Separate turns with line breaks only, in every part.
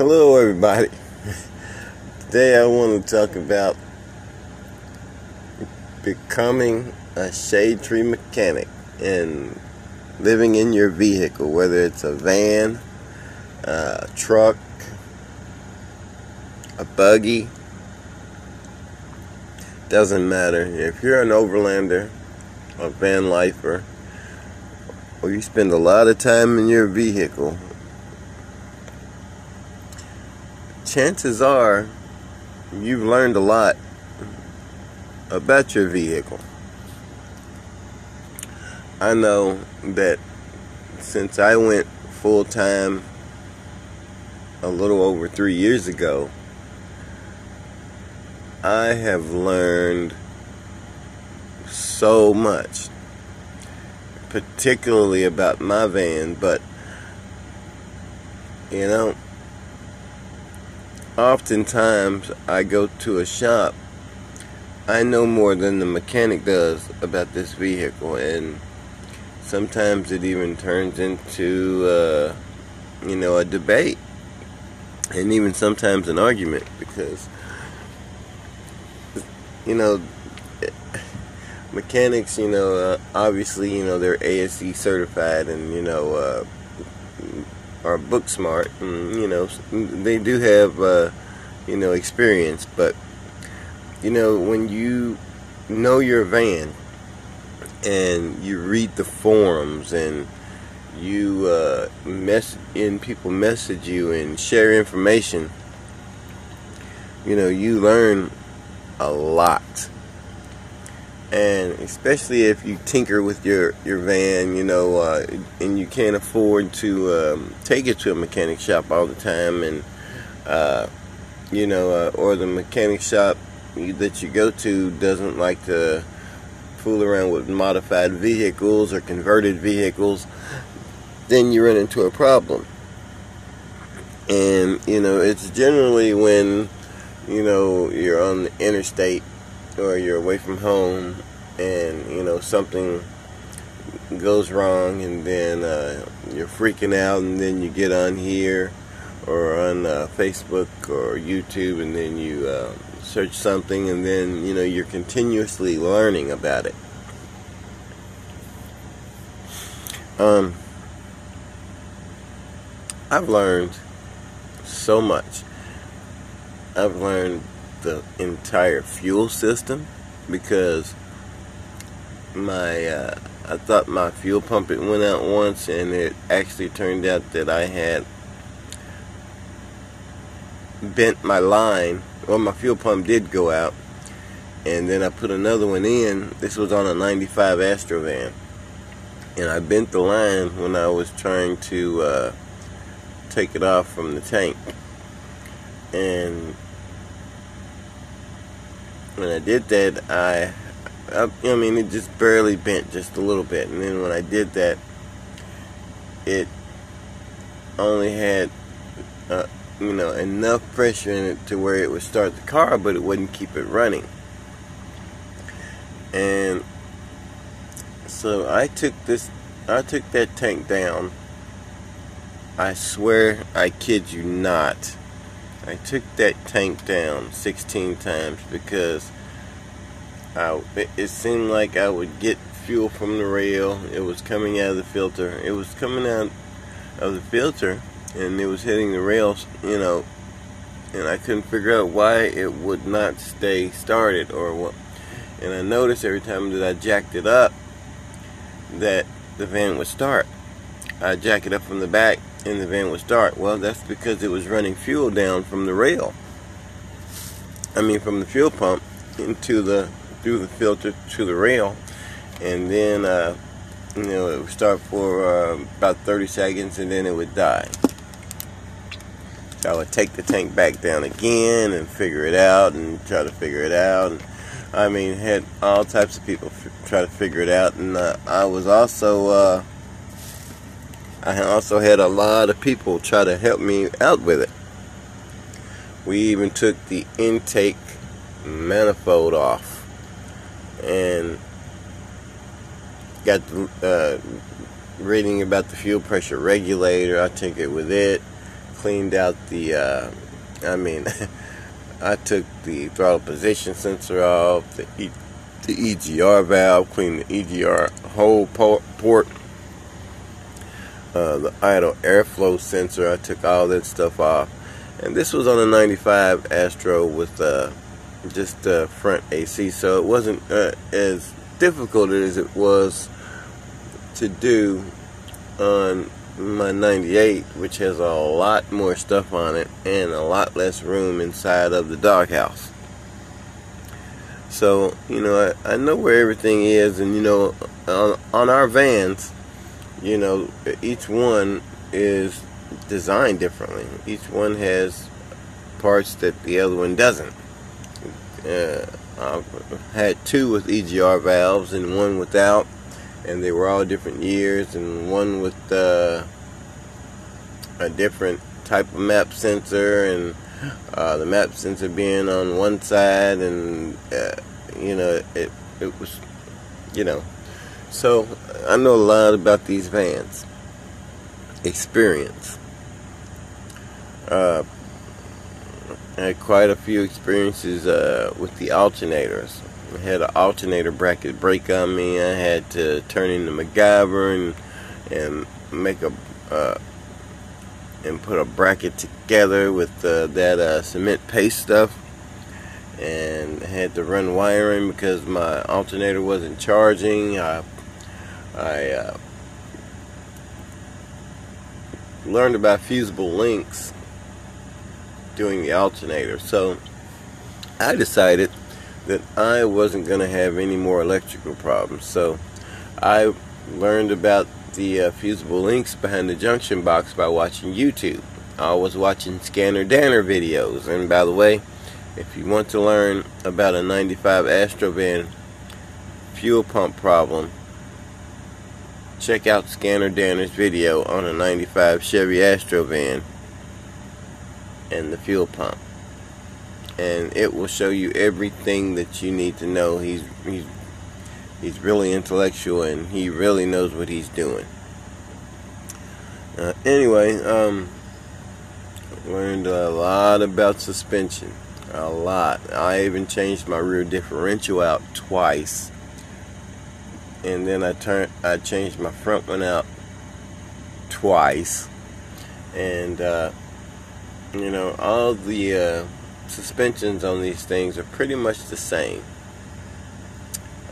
Hello, everybody. Today I want to talk about becoming a shade tree mechanic and living in your vehicle, whether it's a van, a truck, a buggy. Doesn't matter. If you're an overlander, a van lifer, or you spend a lot of time in your vehicle, chances are you've learned a lot about your vehicle. I know that since I went full time a little over three years ago, I have learned so much, particularly about my van, but you know, oftentimes I go to a shop, I know more than the mechanic does about this vehicle, and sometimes it even turns into, uh, you know, a debate, and even sometimes an argument because, you know, mechanics, you know, uh, obviously, you know, they're ASE certified, and you know. Uh, are book smart and you know they do have uh, you know experience but you know when you know your van and you read the forums and you uh, mess and people message you and share information you know you learn a lot and especially if you tinker with your your van, you know, uh, and you can't afford to um, take it to a mechanic shop all the time, and uh, you know, uh, or the mechanic shop that you go to doesn't like to fool around with modified vehicles or converted vehicles, then you run into a problem. And you know, it's generally when you know you're on the interstate or you're away from home and you know something goes wrong and then uh, you're freaking out and then you get on here or on uh, Facebook or YouTube and then you uh, search something and then you know you're continuously learning about it. Um, I've learned so much. I've learned the entire fuel system because my uh, I thought my fuel pump it went out once and it actually turned out that I had bent my line well my fuel pump did go out and then I put another one in. This was on a 95 Astrovan and I bent the line when I was trying to uh, take it off from the tank. And when I did that, I, I, I mean, it just barely bent just a little bit. And then when I did that, it only had, uh, you know, enough pressure in it to where it would start the car, but it wouldn't keep it running. And so I took this, I took that tank down. I swear, I kid you not I took that tank down 16 times because I, it seemed like I would get fuel from the rail. It was coming out of the filter. It was coming out of the filter and it was hitting the rails, you know, and I couldn't figure out why it would not stay started or what. And I noticed every time that I jacked it up that the van would start. I jack it up from the back and the van would start. Well, that's because it was running fuel down from the rail. I mean, from the fuel pump into the through the filter to the rail, and then uh, you know it would start for uh, about 30 seconds, and then it would die. So I would take the tank back down again and figure it out, and try to figure it out. And, I mean, had all types of people try to figure it out, and uh, I was also uh, I also had a lot of people try to help me out with it. We even took the intake manifold off and got the uh, reading about the fuel pressure regulator. I took it with it, cleaned out the, uh, I mean, I took the throttle position sensor off, the, e, the EGR valve, cleaned the EGR whole port, uh, the idle airflow sensor, I took all that stuff off. And this was on a 95 Astro with uh, just uh, front AC, so it wasn't uh, as difficult as it was to do on my 98 which has a lot more stuff on it and a lot less room inside of the doghouse so you know I, I know where everything is and you know on, on our vans you know each one is designed differently. Each one has parts that the other one doesn't. Uh, I've had two with EGR valves and one without and they were all different years and one with uh, a different type of map sensor and uh, the map sensor being on one side and uh, you know it it was you know so I know a lot about these vans experience uh, I had quite a few experiences uh, with the alternators I had an alternator bracket break on me. I had to turn into MacGyver and and make a uh, and put a bracket together with uh, that uh, cement paste stuff and had to run wiring because my alternator wasn't charging. I, I uh, learned about fusible links doing the alternator. So I decided that I wasn't going to have any more electrical problems. So I learned about the uh, fusible links behind the junction box by watching YouTube. I was watching Scanner Danner videos. And by the way, if you want to learn about a 95 Astrovan fuel pump problem, check out Scanner Danner's video on a 95 Chevy Astrovan and the fuel pump and it will show you everything that you need to know. He's he's he's really intellectual and he really knows what he's doing. Uh, anyway, um, learned a lot about suspension, a lot. I even changed my rear differential out twice, and then I turned I changed my front one out twice, and uh, you know all the uh, suspensions on these things are pretty much the same.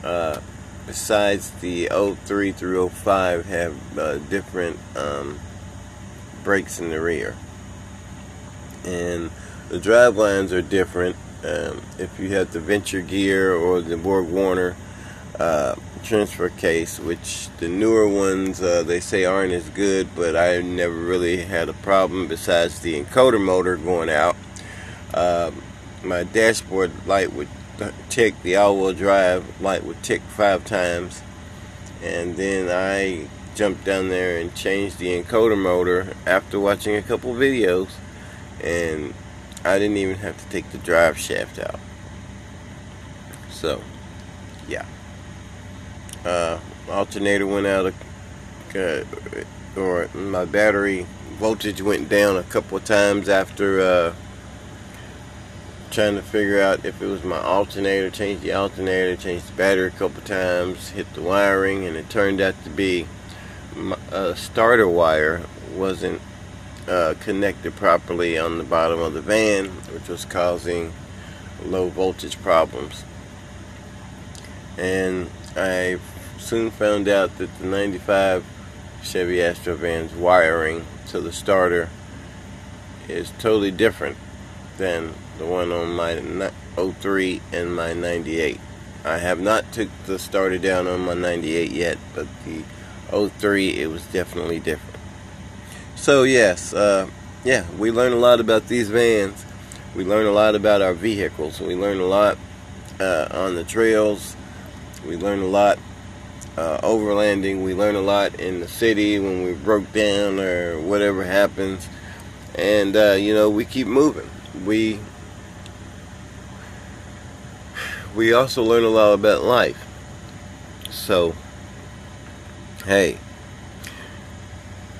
Uh, besides the 03 through 05 have uh, different um, brakes in the rear. And the drive lines are different. Um, if you have the Venture gear or the Borg Warner uh, transfer case, which the newer ones uh, they say aren't as good, but I never really had a problem besides the encoder motor going out um, my dashboard light would tick, the all-wheel drive light would tick five times, and then I jumped down there and changed the encoder motor after watching a couple videos, and I didn't even have to take the drive shaft out. So, yeah. Uh, alternator went out, uh, or my battery voltage went down a couple of times after uh, trying to figure out if it was my alternator, changed the alternator, changed the battery a couple of times, hit the wiring, and it turned out to be a starter wire wasn't uh, connected properly on the bottom of the van, which was causing low voltage problems. And I soon found out that the 95 Chevy Astro van's wiring to the starter is totally different than the one on my 03 and my 98. I have not took the starter down on my 98 yet, but the 03 it was definitely different. So yes, uh, yeah, we learn a lot about these vans. We learn a lot about our vehicles. We learn a lot uh, on the trails. We learn a lot uh, overlanding. We learn a lot in the city when we broke down or whatever happens. And uh, you know, we keep moving we we also learn a lot about life. So, hey,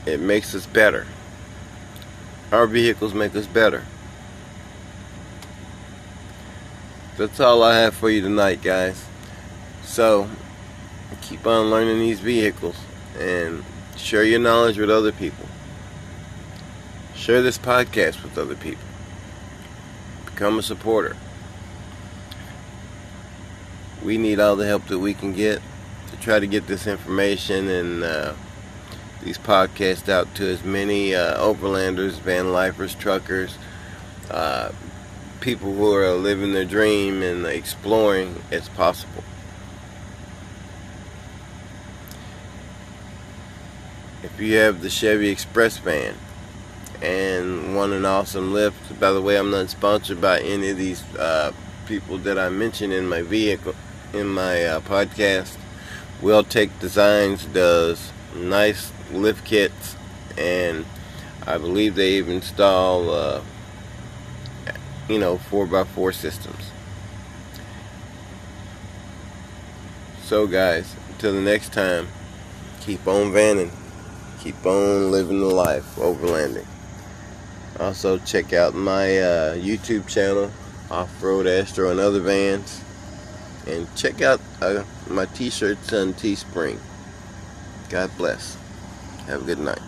it makes us better. our vehicles make us better. That's all I have for you tonight, guys. So, keep on learning these vehicles and share your knowledge with other people. Share this podcast with other people. Become a supporter. We need all the help that we can get to try to get this information and uh, these podcasts out to as many uh, overlanders, van lifers, truckers, uh, people who are living their dream and exploring as possible. You have the Chevy Express van and want an awesome lift, by the way, I'm not sponsored by any of these uh, people that I mentioned in my vehicle, in my uh, podcast. Weldtec Designs does nice lift kits, and I believe they even install, uh, you know, 4x4 systems. So, guys, until the next time, keep on vanning, keep on living the life, overlanding. Also, check out my uh, YouTube channel, Off Road Astro and Other Vans. And check out uh, my t shirts on Teespring. God bless. Have a good night.